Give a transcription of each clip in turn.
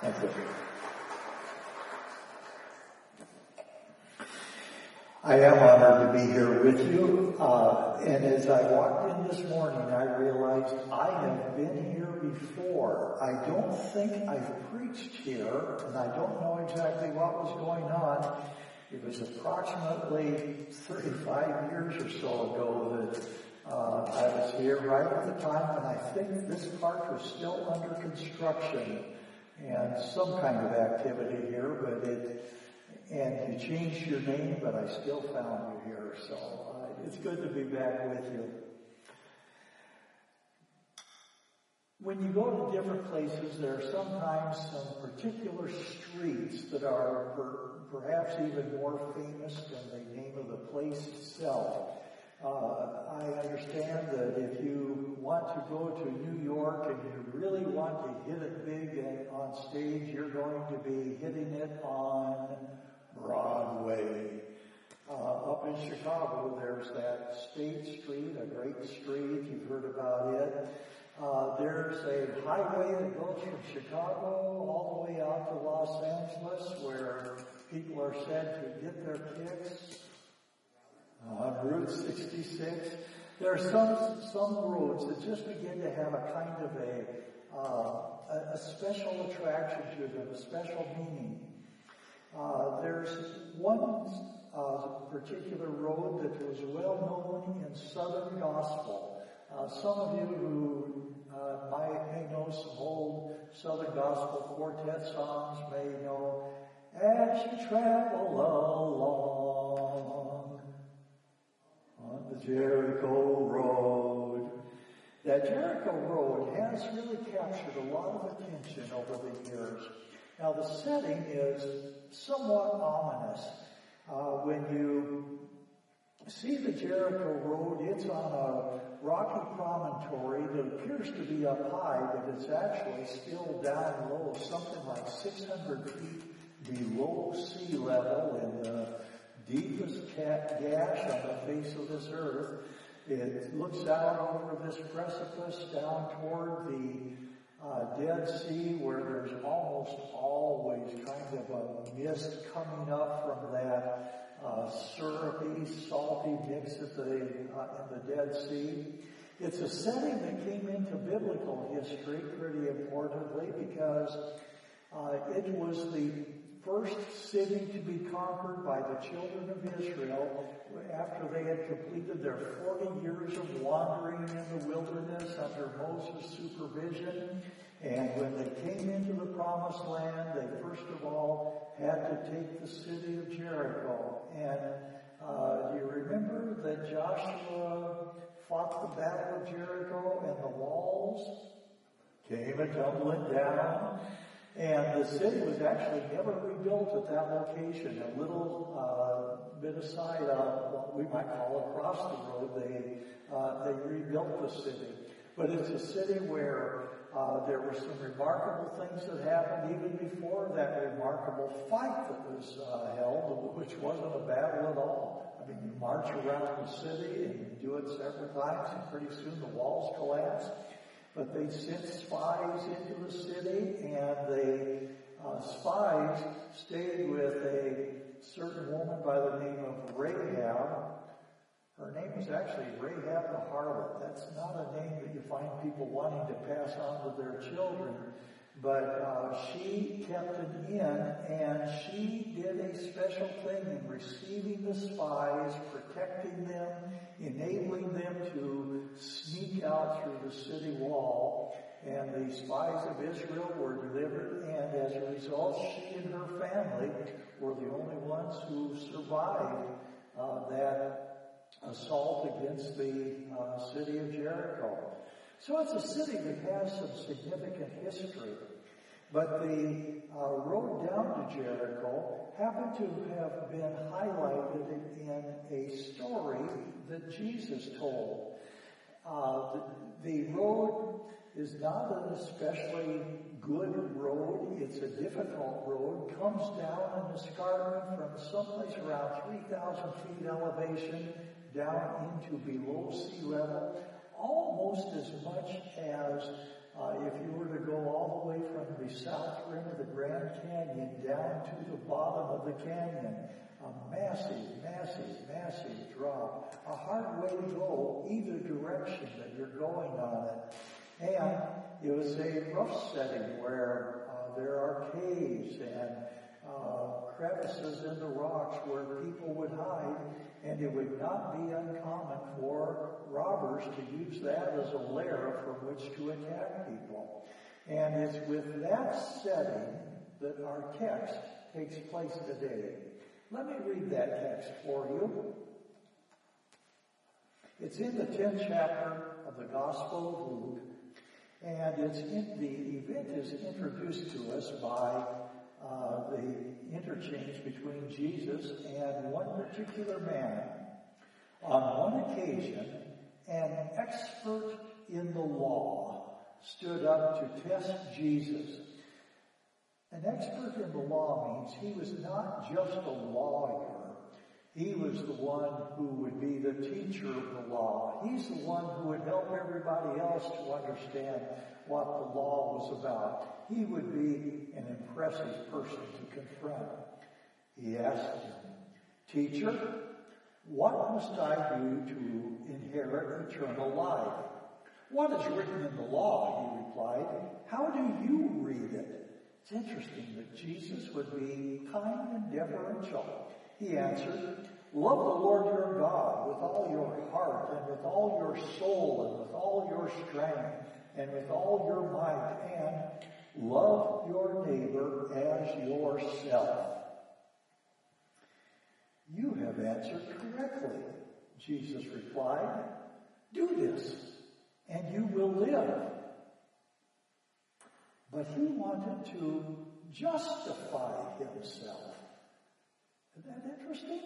Thank you. I am honored to be here with you. Uh, and as I walked in this morning, I realized I have been here before. I don't think I've preached here, and I don't know exactly what was going on. It was approximately 35 years or so ago that uh, I was here right at the time when I think this park was still under construction and some kind of activity here, but it and you changed your name, but I still found you here. So uh, it's good to be back with you. When you go to different places, there are sometimes some particular streets that are per, perhaps even more famous than the name of the place itself. Uh, I understand that if you want to go to New York and you really want to hit it big on stage, you're going to be hitting it on Broadway. Uh, up in Chicago, there's that State Street, a great street. You've heard about it. Uh, there's a highway that goes from Chicago all the way out to Los Angeles where people are said to get their kicks. On Route 66, there are some, some roads that just begin to have a kind of a, uh, a, a special attraction to them, a special meaning. Uh, there's one uh, particular road that was well known in Southern Gospel. Uh, some of you who uh, might may know some old Southern Gospel quartet songs may know, as you travel along Jericho Road has really captured a lot of attention over the years. Now the setting is somewhat ominous. Uh, when you see the Jericho Road, it's on a rocky promontory that appears to be up high, but it's actually still down low, something like 600 feet below sea level in the deepest gash on the face of this earth. It looks out over this precipice down toward the uh, Dead Sea where there's almost always kind of a mist coming up from that uh, syrupy, salty mix at the, uh, in the Dead Sea. It's a setting that came into biblical history pretty importantly because uh, it was the first city to be conquered by the children of Israel after they had completed their 40 years of wandering in the wilderness under Moses' supervision. And when they came into the promised land, they first of all had to take the city of Jericho. And uh, you remember that Joshua fought the battle of Jericho and the walls came a tumbling down? And the city was actually never rebuilt at that location. A little uh, bit aside on what we might call across the road, they uh, they rebuilt the city. But it's a city where uh, there were some remarkable things that happened even before that remarkable fight that was uh, held, which wasn't a battle at all. I mean, you march around the city and you do it several times, and pretty soon the walls collapse. But they sent spies into the city, and the uh, spies stayed with a certain woman by the name of Rahab. Her name was actually Rahab the harlot. That's not a name that you find people wanting to pass on to their children. But uh, she kept it in, and she did a special thing in receiving the spies, protecting them, enabling them to sneak out through the city wall. And the spies of Israel were delivered, and as a result, she and her family were the only ones who survived uh, that assault against the uh, city of Jericho. So it's a city that has some significant history. But the uh, road down to Jericho happened to have been highlighted in a story that Jesus told. Uh, the, the road is not an especially good road. It's a difficult road. Comes down an escarpment from someplace around 3,000 feet elevation down into below sea level, almost as much as uh, if you were to go all the way from the south rim of the Grand Canyon down to the bottom of the canyon. A massive, massive, massive drop. A hard way to go either direction that you're going on it. And it was a rough setting where uh, there are caves and uh, crevices in the rocks where people would hide, and it would not be uncommon for robbers to use that as a lair to attack people. And it's with that setting that our text takes place today. Let me read that text for you. It's in the 10th chapter of the Gospel of Luke, and it's in, the event is introduced to us by uh, the interchange between Jesus and one particular man. On one occasion, an expert in the law stood up to test Jesus. An expert in the law means he was not just a lawyer. He was the one who would be the teacher of the law. He's the one who would help everybody else to understand what the law was about. He would be an impressive person to confront. He asked him, Teacher, what must I do to inherit eternal life? What is written in the law? He replied. How do you read it? It's interesting that Jesus would be kind and deferential. He answered, Love the Lord your God with all your heart and with all your soul and with all your strength and with all your might and love your neighbor as yourself. You have answered correctly, Jesus replied. Do this and you will live. But he wanted to justify himself. Isn't that interesting?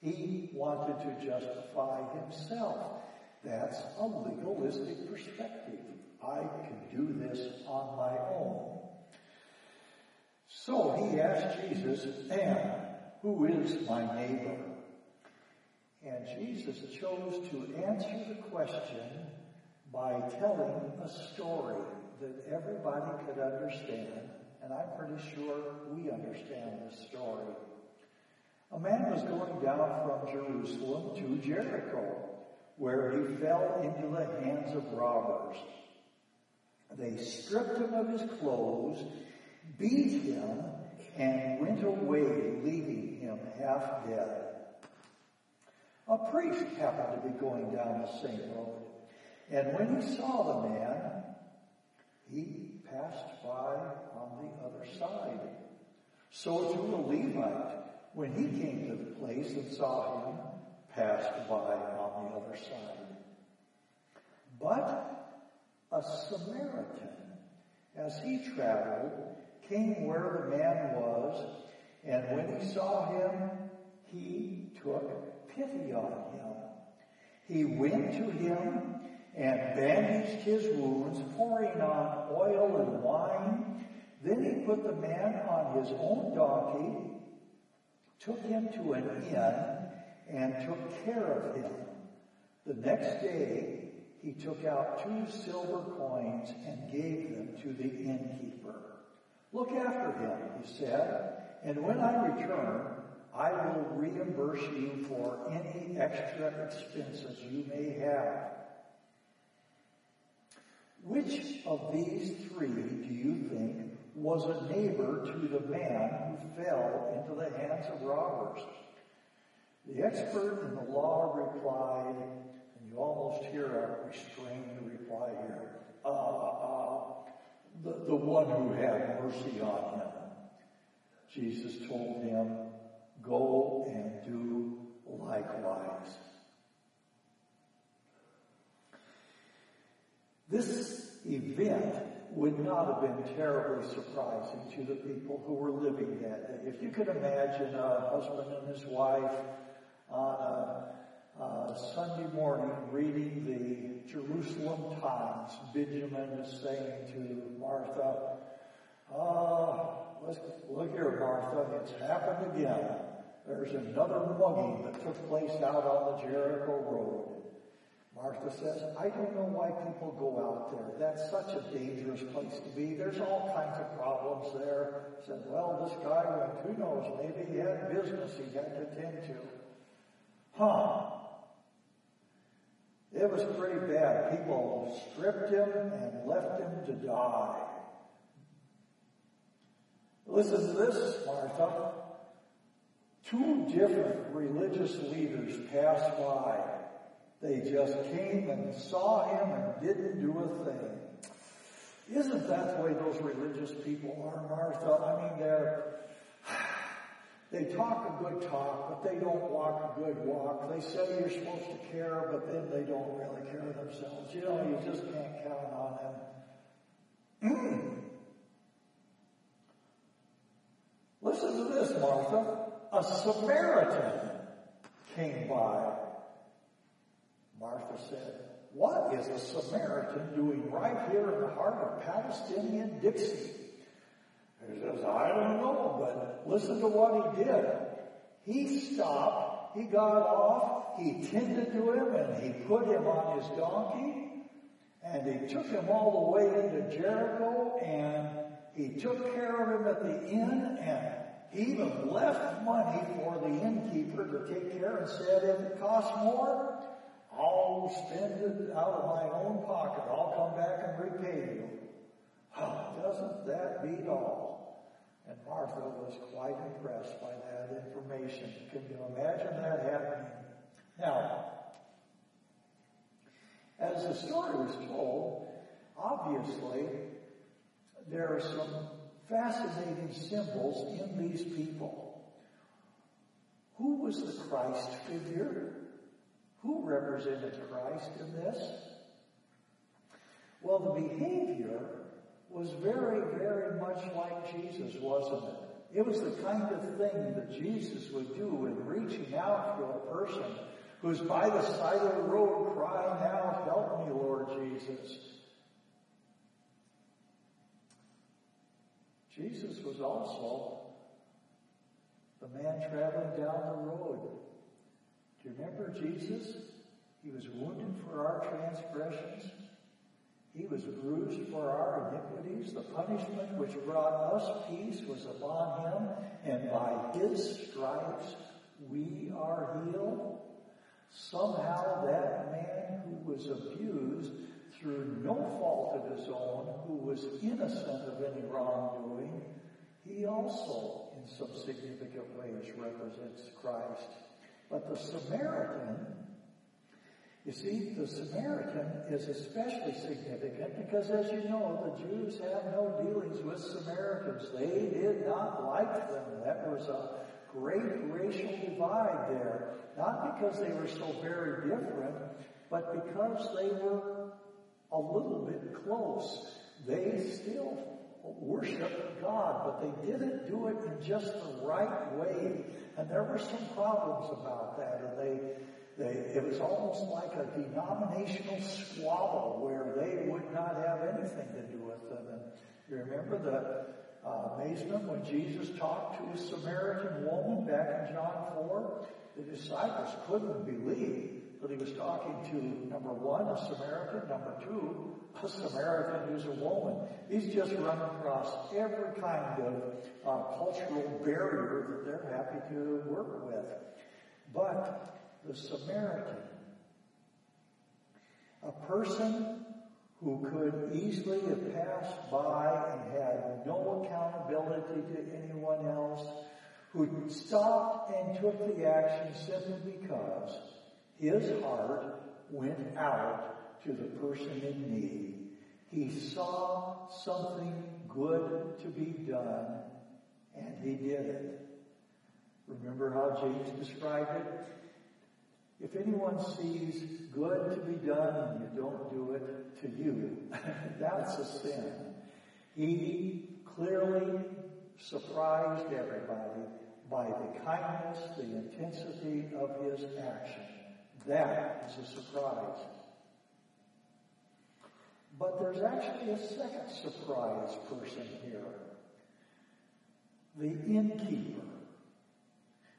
He wanted to justify himself. That's a legalistic perspective. I can do this on my own. So he asked Jesus, and who is my neighbor? And Jesus chose to answer the question by telling a story that everybody could understand, and I'm pretty sure we understand this story. A man was going down from Jerusalem to Jericho, where he fell into the hands of robbers. They stripped him of his clothes, beat him, and went away, leaving him half dead. A priest happened to be going down the same road. And when he saw the man, he passed by on the other side. So too the Levite, when he came to the place and saw him, passed by on the other side. But a Samaritan, as he traveled, came where the man was, and when he saw him, he took pity on him. He went to him and bandaged his wounds, pouring on oil and wine. Then he put the man on his own donkey, took him to an inn, and took care of him. The next day, he took out two silver coins and gave them to the innkeeper. Look after him, he said, and when I return, I will reimburse you for any extra expenses you may have. Which of these three do you think was a neighbor to the man who fell into the hands of robbers? The expert in the law replied, and you almost hear a restrained reply here, uh, the, the one who had mercy on him. Jesus told him, go and do likewise. This event would not have been terribly surprising to the people who were living that day. If you could imagine a husband and his wife on a, a Sunday morning reading the Jerusalem Times, Benjamin is saying to Martha, Ah, look here, Martha, it's happened again. There's another mugging that took place out on the Jericho Road. Martha says, I don't know why people go out there. That's such a dangerous place to be. There's all kinds of problems there. Said, well, this guy went, who knows, maybe he had business he had to attend to. Huh. It was pretty bad. People stripped him and left him to die. Listen to this, Martha. Two different religious leaders passed by. They just came and saw him and didn't do a thing. Isn't that the way those religious people are, Martha? I mean, they're, they talk a good talk, but they don't walk a good walk. They say you're supposed to care, but then they don't really care themselves. You know, you just can't count on them. Listen to this, Martha. A Samaritan came by. Martha said, What is a Samaritan doing right here in the heart of Palestinian Dixie? He says, I don't know, but listen to what he did. He stopped, he got off, he tended to him, and he put him on his donkey, and he took him all the way into Jericho, and he took care of him at the inn, and he even left money for the innkeeper to take care and said, if it costs more, I'll spend it out of my own pocket. I'll come back and repay you. Oh, doesn't that beat all? And Martha was quite impressed by that information. Can you imagine that happening? Now, as the story was told, obviously there are some fascinating symbols in these people. Who was the Christ figure? Who represented Christ in this? Well, the behavior was very, very much like Jesus, wasn't it? It was the kind of thing that Jesus would do in reaching out to a person who's by the side of the road crying out, help me, Lord Jesus. Jesus was also the man traveling down the road. You remember Jesus? He was wounded for our transgressions. He was bruised for our iniquities. The punishment which brought us peace was upon him, and by his stripes we are healed. Somehow that man who was abused through no fault of his own, who was innocent of any wrongdoing, he also, in some significant ways, represents Christ. But the Samaritan, you see, the Samaritan is especially significant because, as you know, the Jews have no dealings with Samaritans. They did not like them. That was a great racial divide there. Not because they were so very different, but because they were a little bit close. They still worshiped God, but they didn't do it in just the right way. And there were some problems about that. And they, they, it was almost like a denominational squabble where they would not have anything to do with them. And you remember the uh, amazement when Jesus talked to a Samaritan woman back in John 4? The disciples couldn't believe but he was talking to, number one, a Samaritan, number two, a Samaritan who's a woman. He's just run across every kind of uh, cultural barrier that they're happy to work with. But the Samaritan, a person who could easily have passed by and had no accountability to anyone else, who stopped and took the action simply because his heart went out to the person in need. He saw something good to be done, and he did it. Remember how James described it? If anyone sees good to be done and you don't do it to you, that's a sin. He clearly surprised everybody by the kindness, the intensity of his action. That is a surprise. But there's actually a second surprise person here. The innkeeper.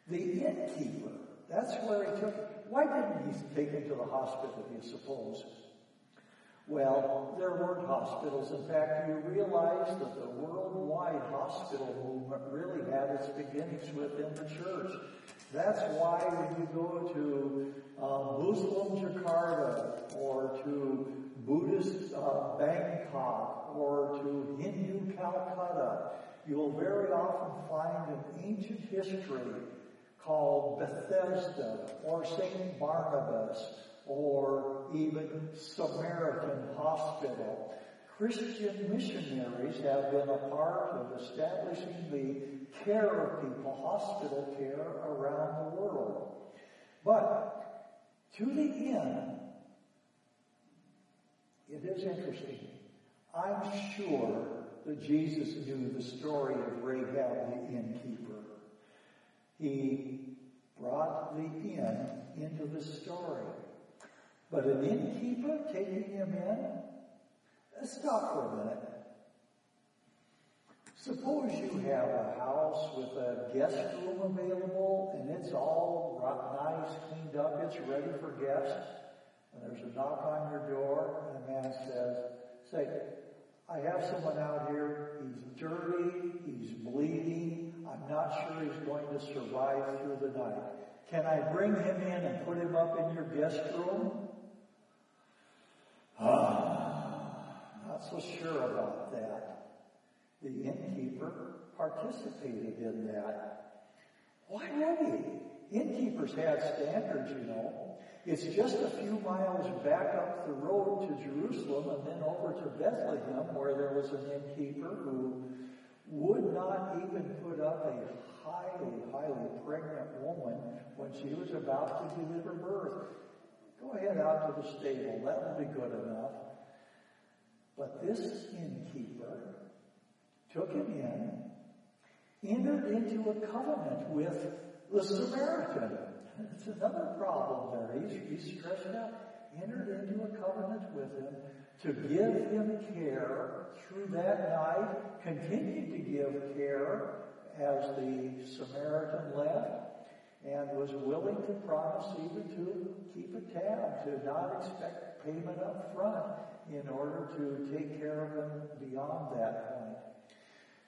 The innkeeper That's where he took Why didn't he take him to the hospital, you suppose? Well, there weren't hospitals. In fact, you realize that the worldwide hospital movement really had its beginnings within the church. That's why when you go to uh, Muslim Jakarta or to Buddhist uh, Bangkok or to Hindu Calcutta, you'll very often find an ancient history called Bethesda or St. Barnabas or even Samaritan Hospital. Christian missionaries have been a part of establishing the care of people, hospital care around the world. But to the end, it is interesting. I'm sure that Jesus knew the story of Rahab the innkeeper. He brought the inn into the story. But an innkeeper taking him in? Let's stop for a minute. Suppose you have a house with a guest room available and it's all nice, cleaned up, it's ready for guests, and there's a knock on your door and a man says, say, I have someone out here, he's dirty, he's bleeding, I'm not sure he's going to survive through the night. Can I bring him in and put him up in your guest room? Ah, not so sure about that. The innkeeper participated in that. Why would he? Innkeepers had standards, you know. It's just a few miles back up the road to Jerusalem and then over to Bethlehem where there was an innkeeper who would not even put up a highly, highly pregnant woman when she was about to deliver birth. Go ahead out to the stable. That will be good enough. But this innkeeper took him in, entered into a covenant with the Samaritan. It's another problem there. He's stressed out. Entered into a covenant with him to give him care through that night, continued to give care as the Samaritan left, and was willing to promise even to keep a tab, to not expect payment up front in order to take care of them beyond that point.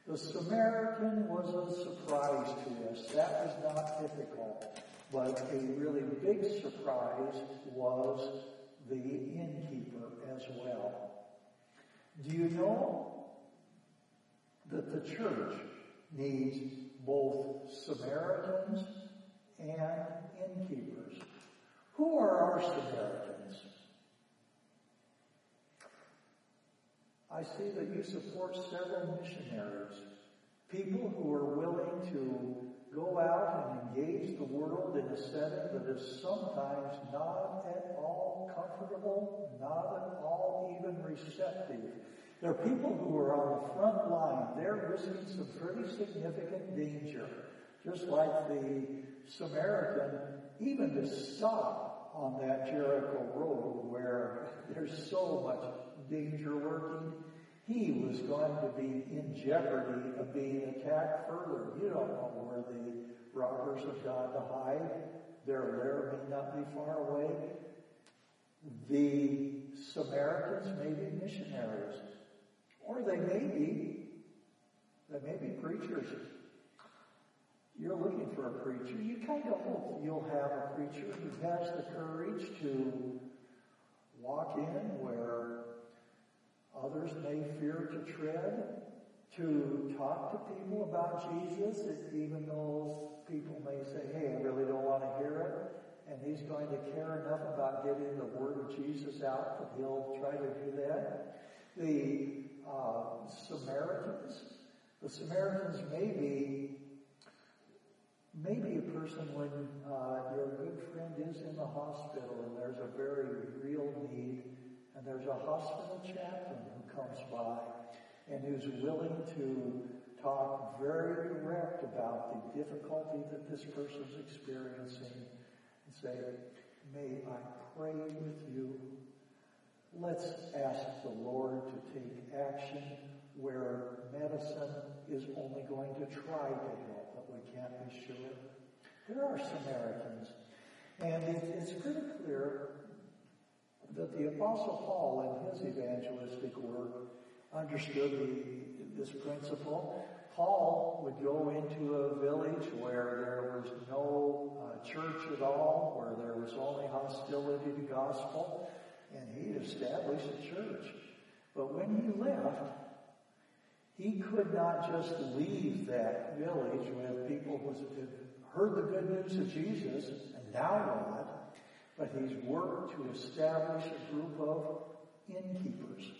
The Samaritan was a surprise to us. That was not typical. But a really big surprise was the innkeeper as well. Do you know that the church needs both Samaritans and innkeepers. Who are our Samaritans? I see that you support several missionaries, people who are willing to go out and engage the world in a setting that is sometimes not at all comfortable, not at all even receptive. There are people who are on the front line. They're risking some pretty significant danger. Just like the Samaritan, even to stop on that Jericho road where there's so much danger lurking, he was going to be in jeopardy of being attacked further. You don't know where the robbers have gone to hide. They're there, may not be far away. The Samaritans may be missionaries, or they may be, they may be preachers you're looking for a preacher, you kind of hope you'll have a preacher who has the courage to walk in where others may fear to tread, to talk to people about Jesus, even though people may say, hey, I really don't want to hear it. And he's going to care enough about getting the word of Jesus out that he'll try to do that. The uh, Samaritans, the Samaritans may be maybe a person when uh, your good friend is in the hospital and there's a very real need and there's a hospital chaplain who comes by and who's willing to talk very direct about the difficulty that this person's experiencing and say, may I pray with you? Let's ask the Lord to take action where medicine is only going to try to help can't be sure. There are Samaritans. And it, it's pretty clear that the Apostle Paul in his evangelistic work understood the, this principle. Paul would go into a village where there was no uh, church at all, where there was only hostility to gospel, and he'd establish a church. But when he left, he could not just leave that village with people heard the good news of Jesus and now what, but he's worked to establish a group of innkeepers.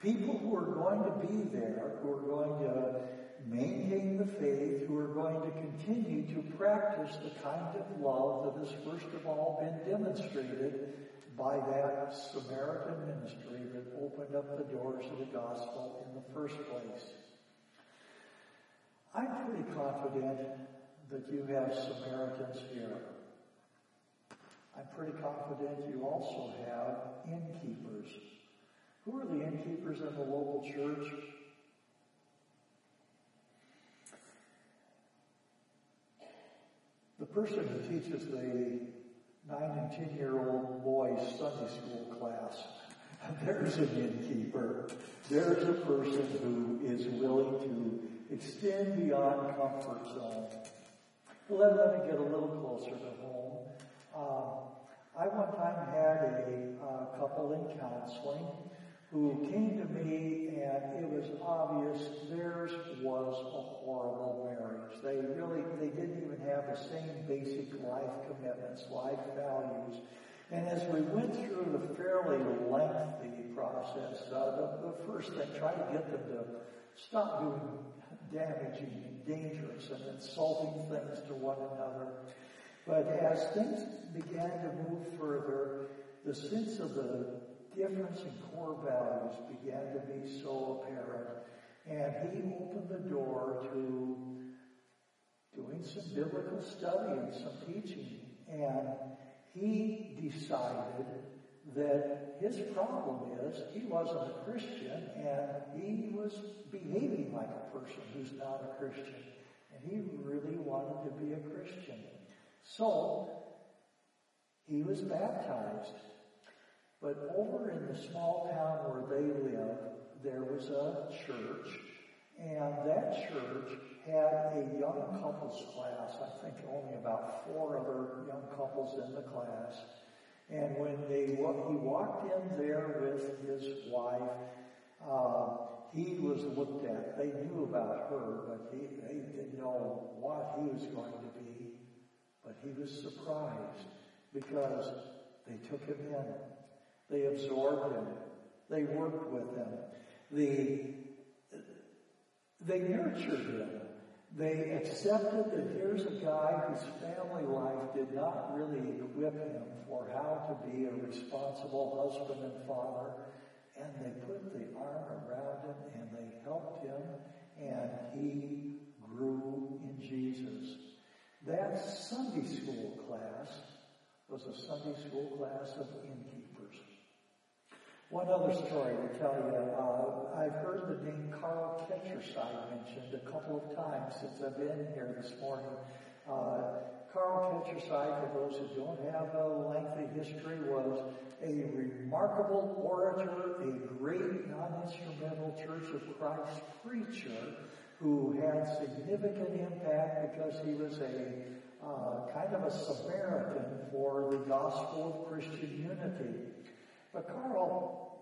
People who are going to be there, who are going to maintain the faith, who are going to continue to practice the kind of love that has first of all been demonstrated by that Samaritan ministry that opened up the doors of the gospel in the first place. I'm pretty confident that you have Samaritans here. I'm pretty confident you also have innkeepers. Who are the innkeepers in the local church? The person who teaches the nine and ten year old boys Sunday school class. There's an innkeeper. There's a person who is willing to extend beyond comfort zone. Let, let me get a little closer to home. Uh, I one time had a uh, couple in counseling who came to me and it was obvious theirs was a horrible marriage. They really, they didn't even have the same basic life commitments, life values. And as we went through the fairly lengthy process, uh, the, the first thing, try to get them to stop doing damaging and dangerous and insulting things to one another. But as things began to move further, the sense of the difference in core values began to be so apparent. And he opened the door to doing some biblical study and some teaching. And he decided that his problem is he wasn't a Christian and he was behaving like a person who's not a Christian. And he really wanted to be a Christian. So, he was baptized. But over in the small town where they live, there was a church, and that church had a young couples class. I think only about four other young couples in the class. And when they he walked in there with his wife, uh, he was looked at. They knew about her, but he, they didn't know what he was going to be. But he was surprised because they took him in. They absorbed him. They worked with him. The, they nurtured him. They accepted that here's a guy whose family life did not really equip him for how to be a responsible husband and father. And they put the arm around him and they helped him and he grew in Jesus. That Sunday school class was a Sunday school class of innkeepers. One other story to tell you. Uh, I've heard the name Carl Ketcherside mentioned a couple of times since I've been here this morning. Uh, Carl Ketcherside, for those who don't have a lengthy history, was a remarkable orator, a great non-instrumental Church of Christ preacher who had significant impact because he was a uh, kind of a Samaritan for the gospel of Christian unity. But Carl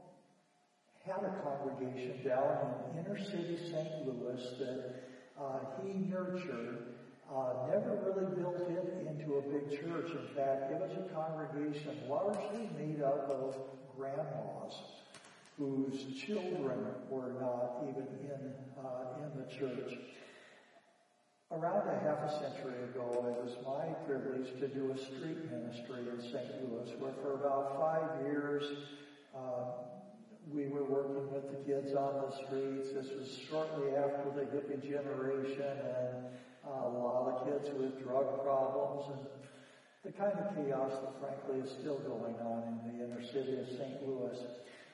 had a congregation down in inner city St. Louis that uh, he nurtured, uh, never really built it into a big church. In fact, it was a congregation largely made up of grandmas whose children were not even in, uh, in the church. Around a half a century ago, it was my privilege to do a street ministry in St. Louis, where for about five years uh, we were working with the kids on the streets. This was shortly after the hippie generation and uh, a lot of kids with drug problems and the kind of chaos that frankly is still going on in the inner city of St. Louis.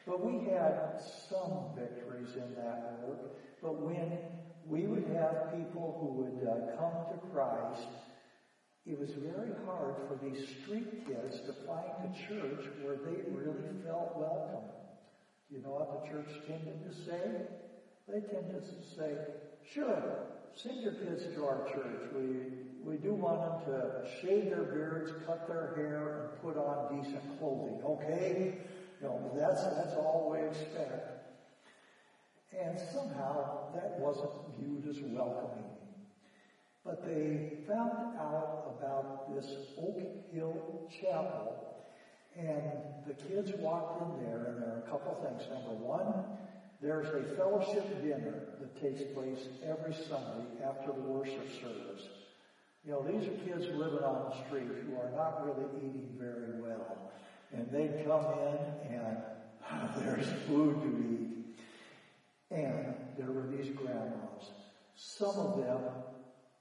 But we had some victories in that work. But when we would have people who would uh, come to Christ it was very hard for these street kids to find a church where they really felt welcome. You know what the church tended to say? They tended to say, sure, send your kids to our church. We, we do want them to shave their beards, cut their hair, and put on decent clothing. Okay? That's, that's all we expect. And somehow that wasn't viewed as welcoming. But they found out about this Oak Hill Chapel, and the kids walked in there, and there are a couple things. Number one, there's a fellowship dinner that takes place every Sunday after the worship service. You know, these are kids living on the street who are not really eating very well. And they'd come in and there's food to eat. And there were these grandmas. Some of them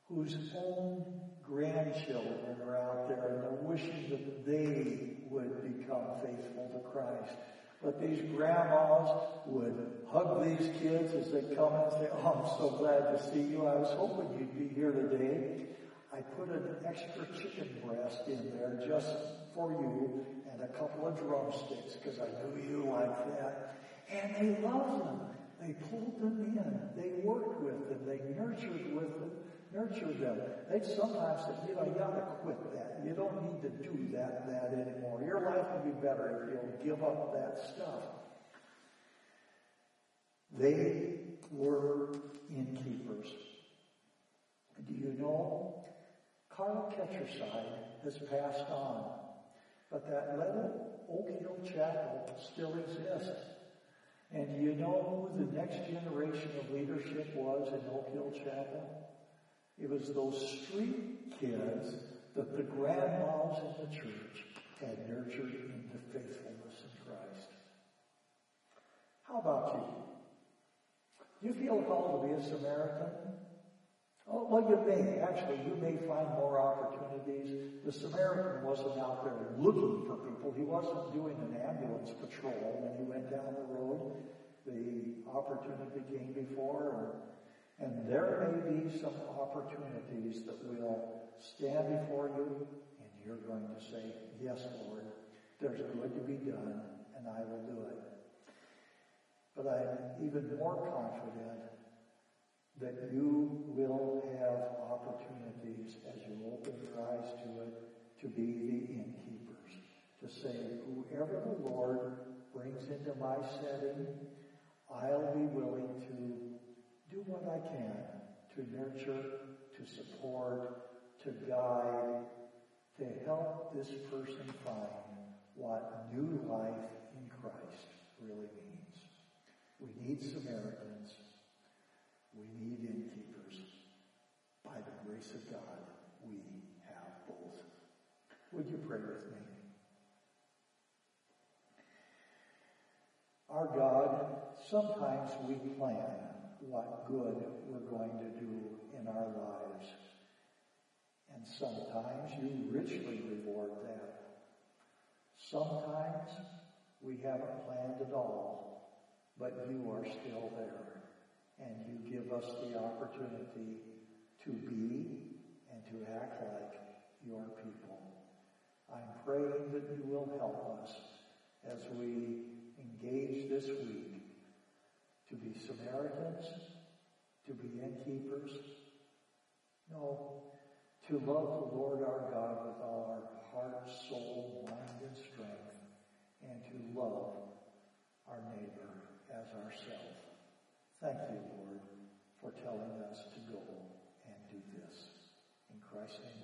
whose own grandchildren are out there and they're wishing that they would become faithful to Christ. But these grandmas would hug these kids as they come and say, Oh, I'm so glad to see you. I was hoping you'd be here today. I put an extra chicken breast in there just for you and a couple of drumsticks because I knew you like that. And they loved them. They pulled them in. They worked with them. They nurtured with them Nurtured them. They sometimes said, you know, you got to quit that. You don't need to do that, that anymore. Your life will be better if you'll give up that stuff. They were innkeepers. Do you know? Carl Ketcherside has passed on, but that little Oak Hill Chapel still exists. And you know who the next generation of leadership was in Oak Hill Chapel? It was those street kids that the grandmas in the church had nurtured into faithfulness in Christ. How about you? Do you feel called to be a Samaritan? Well, you may. Actually, you may find more opportunities. The Samaritan wasn't out there looking for people. He wasn't doing an ambulance patrol when he went down the road. The opportunity came before, and there may be some opportunities that will stand before you and you're going to say, yes, Lord, there's good to be done and I will do it. But I'm even more confident that you will have opportunities as you open your eyes to it to be the innkeepers. To say, whoever the Lord brings into my setting, I'll be willing to do what I can to nurture, to support, to guide, to help this person find what new life in Christ really means. We need Samaritans. We need innkeepers. By the grace of God, we have both. Would you pray with me? Our God, sometimes we plan what good we're going to do in our lives. And sometimes you richly reward that. Sometimes we haven't planned at all, but you are still there. And you give us the opportunity to be and to act like your people. I'm praying that you will help us as we engage this week to be Samaritans, to be innkeepers. No, to love the Lord our God with all our heart, soul, mind, and strength, and to love our neighbor as ourselves. Thank you, Lord, for telling us to go and do this. In Christ's name.